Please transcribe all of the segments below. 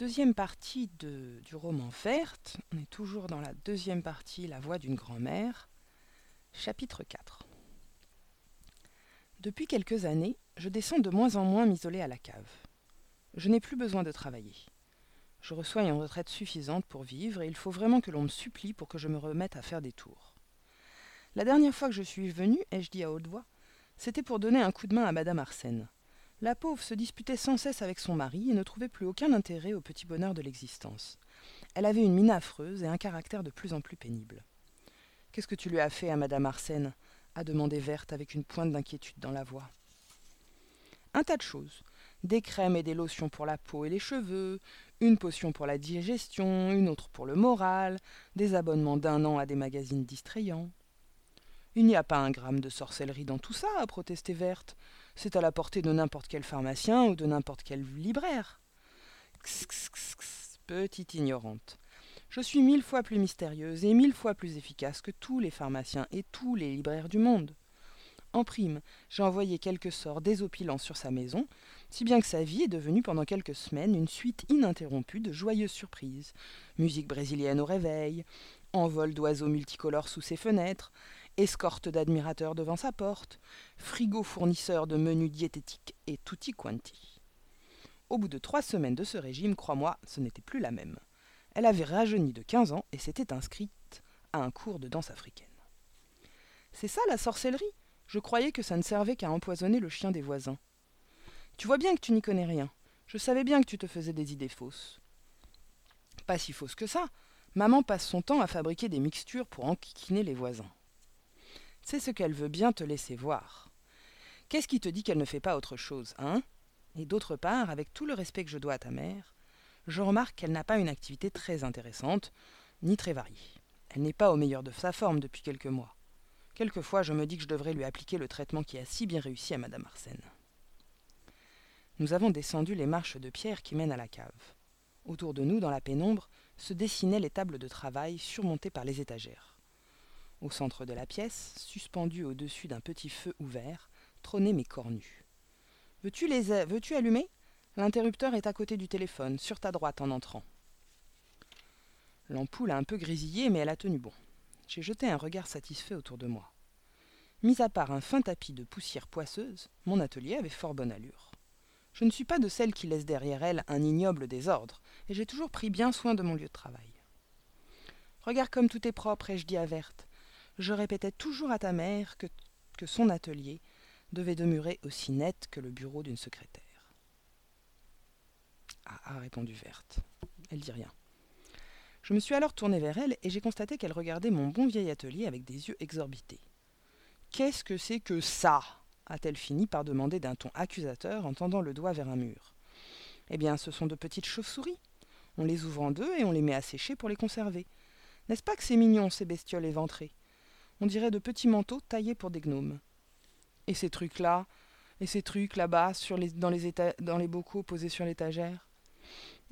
deuxième partie de, du roman Verte. On est toujours dans la deuxième partie, La voix d'une grand-mère. Chapitre 4. Depuis quelques années, je descends de moins en moins m'isoler à la cave. Je n'ai plus besoin de travailler. Je reçois une retraite suffisante pour vivre et il faut vraiment que l'on me supplie pour que je me remette à faire des tours. La dernière fois que je suis venue, ai-je dit à haute voix, c'était pour donner un coup de main à Madame Arsène. La pauvre se disputait sans cesse avec son mari et ne trouvait plus aucun intérêt au petit bonheur de l'existence. Elle avait une mine affreuse et un caractère de plus en plus pénible. Qu'est-ce que tu lui as fait à Madame Arsène? a demandé Verte avec une pointe d'inquiétude dans la voix. Un tas de choses. Des crèmes et des lotions pour la peau et les cheveux, une potion pour la digestion, une autre pour le moral, des abonnements d'un an à des magazines distrayants. Il n'y a pas un gramme de sorcellerie dans tout ça, a protesté Verte. C'est à la portée de n'importe quel pharmacien ou de n'importe quel libraire. petite ignorante. Je suis mille fois plus mystérieuse et mille fois plus efficace que tous les pharmaciens et tous les libraires du monde. En prime, j'ai envoyé quelques sorts désopilants sur sa maison, si bien que sa vie est devenue pendant quelques semaines une suite ininterrompue de joyeuses surprises. Musique brésilienne au réveil, envol d'oiseaux multicolores sous ses fenêtres, escorte d'admirateurs devant sa porte, frigo fournisseur de menus diététiques et tutti quanti. Au bout de trois semaines de ce régime, crois-moi, ce n'était plus la même. Elle avait rajeuni de quinze ans et s'était inscrite à un cours de danse africaine. C'est ça la sorcellerie? Je croyais que ça ne servait qu'à empoisonner le chien des voisins. Tu vois bien que tu n'y connais rien. Je savais bien que tu te faisais des idées fausses. Pas si fausses que ça. Maman passe son temps à fabriquer des mixtures pour enquiquiner les voisins. C'est ce qu'elle veut bien te laisser voir. Qu'est-ce qui te dit qu'elle ne fait pas autre chose, hein? Et d'autre part, avec tout le respect que je dois à ta mère, je remarque qu'elle n'a pas une activité très intéressante, ni très variée. Elle n'est pas au meilleur de sa forme depuis quelques mois. Quelquefois, je me dis que je devrais lui appliquer le traitement qui a si bien réussi à Madame Arsène. Nous avons descendu les marches de pierre qui mènent à la cave. Autour de nous, dans la pénombre, se dessinaient les tables de travail surmontées par les étagères. Au centre de la pièce, suspendu au-dessus d'un petit feu ouvert, trônaient mes cornues. Veux-tu les veux-tu allumer? L'interrupteur est à côté du téléphone, sur ta droite en entrant. L'ampoule a un peu grésillé, mais elle a tenu bon. J'ai jeté un regard satisfait autour de moi. Mis à part un fin tapis de poussière poisseuse, mon atelier avait fort bonne allure. Je ne suis pas de celle qui laisse derrière elle un ignoble désordre, et j'ai toujours pris bien soin de mon lieu de travail. Regarde comme tout est propre, ai-je dit à Verte. Je répétais toujours à ta mère que, son atelier devait demeurer aussi net que le bureau d'une secrétaire. Ah, a répondu Verte. Elle dit rien. Je me suis alors tourné vers elle et j'ai constaté qu'elle regardait mon bon vieil atelier avec des yeux exorbités. Qu'est-ce que c'est que ça? A-t-elle fini par demander d'un ton accusateur en tendant le doigt vers un mur. Eh bien, ce sont de petites chauves-souris. On les ouvre en deux et on les met à sécher pour les conserver. N'est-ce pas que c'est mignon, ces bestioles éventrées? On dirait de petits manteaux taillés pour des gnomes. Et ces trucs-là Et ces trucs là-bas, dans, les dans les bocaux posés sur l'étagère?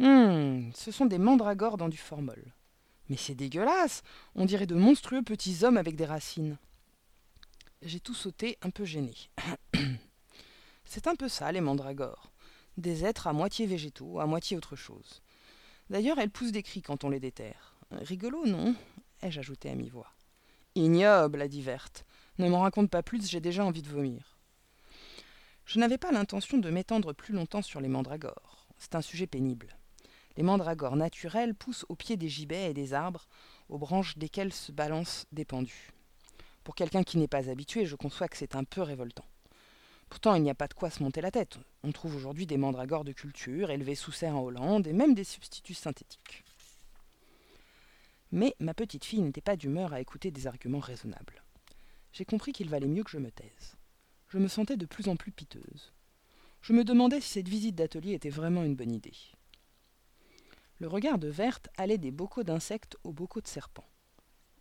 Hum, ce sont des mandragores dans du formol. Mais c'est dégueulasse On dirait de monstrueux petits hommes avec des racines. J'ai tout sauté, un peu gêné. c'est un peu ça, les mandragores. Des êtres à moitié végétaux, à moitié autre chose. D'ailleurs, elles poussent des cris quand on les déterre. Rigolo, non? Ai-je ajouté à mi-voix. Ignoble, a dit Verte. Ne m'en raconte pas plus, j'ai déjà envie de vomir. Je n'avais pas l'intention de m'étendre plus longtemps sur les mandragores. C'est un sujet pénible. Les mandragores naturels poussent au pied des gibets et des arbres, aux branches desquels se balancent des pendus. Pour quelqu'un qui n'est pas habitué, je conçois que c'est un peu révoltant. Pourtant, il n'y a pas de quoi se monter la tête. On trouve aujourd'hui des mandragores de culture, élevés sous serre en Hollande, et même des substituts synthétiques. Mais ma petite fille n'était pas d'humeur à écouter des arguments raisonnables. J'ai compris qu'il valait mieux que je me taise. Je me sentais de plus en plus piteuse. Je me demandais si cette visite d'atelier était vraiment une bonne idée. Le regard de Verte allait des bocaux d'insectes aux bocaux de serpents.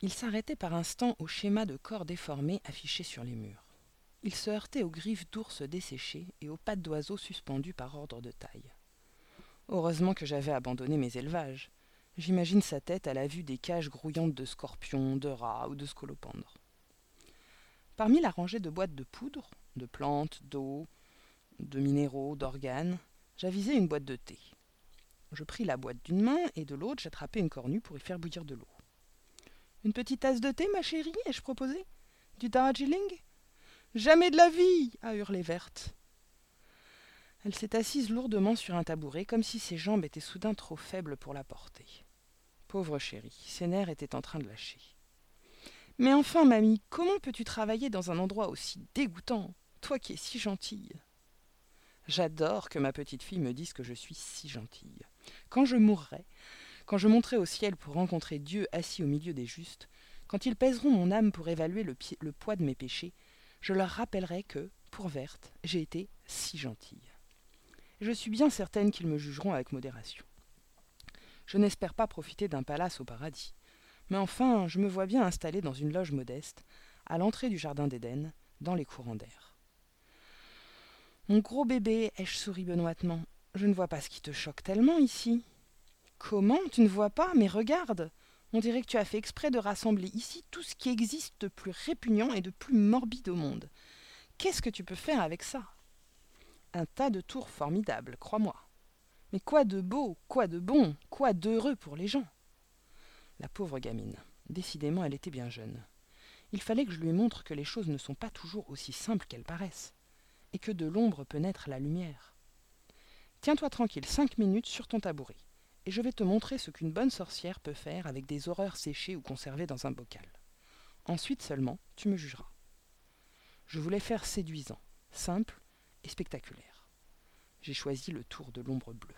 Il s'arrêtait par instants au schéma de corps déformés affichés sur les murs. Il se heurtait aux griffes d'ours desséchés et aux pattes d'oiseaux suspendus par ordre de taille. Heureusement que j'avais abandonné mes élevages. J'imagine sa tête à la vue des cages grouillantes de scorpions, de rats ou de scolopendres. Parmi la rangée de boîtes de poudre, de plantes, d'eau, de minéraux, d'organes, j'avisai une boîte de thé. Je pris la boîte d'une main et de l'autre j'attrapai une cornue pour y faire bouillir de l'eau. Une petite tasse de thé, ma chérie, ai-je proposé? Du Darjeeling Jamais de la vie a hurlé Verte. Elle s'est assise lourdement sur un tabouret, comme si ses jambes étaient soudain trop faibles pour la porter. Pauvre chérie, ses nerfs étaient en train de lâcher. Mais enfin, mamie, comment peux-tu travailler dans un endroit aussi dégoûtant, toi qui es si gentille? J'adore que ma petite fille me dise que je suis si gentille. Quand je mourrai, quand je monterai au ciel pour rencontrer Dieu assis au milieu des justes, quand ils pèseront mon âme pour évaluer le, poids de mes péchés, je leur rappellerai que, pour Verte, j'ai été si gentille. Je suis bien certaine qu'ils me jugeront avec modération. Je n'espère pas profiter d'un palace au paradis. Mais enfin, je me vois bien installée dans une loge modeste, à l'entrée du jardin d'Éden, dans les courants d'air. Mon gros bébé, ai-je souri benoîtement, je ne vois pas ce qui te choque tellement ici. Comment Tu ne vois pas Mais regarde On dirait que tu as fait exprès de rassembler ici tout ce qui existe de plus répugnant et de plus morbide au monde. Qu'est-ce que tu peux faire avec ça? Un tas de tours formidables, crois-moi. Mais quoi de beau, quoi de bon, quoi d'heureux pour les gens La pauvre gamine. Décidément, elle était bien jeune. Il fallait que je lui montre que les choses ne sont pas toujours aussi simples qu'elles paraissent, et que de l'ombre peut naître la lumière. Tiens-toi tranquille cinq minutes sur ton tabouret, et je vais te montrer ce qu'une bonne sorcière peut faire avec des horreurs séchées ou conservées dans un bocal. Ensuite seulement, tu me jugeras. Je voulais faire séduisant, simple spectaculaire j'ai choisi le tour de l'ombre bleue.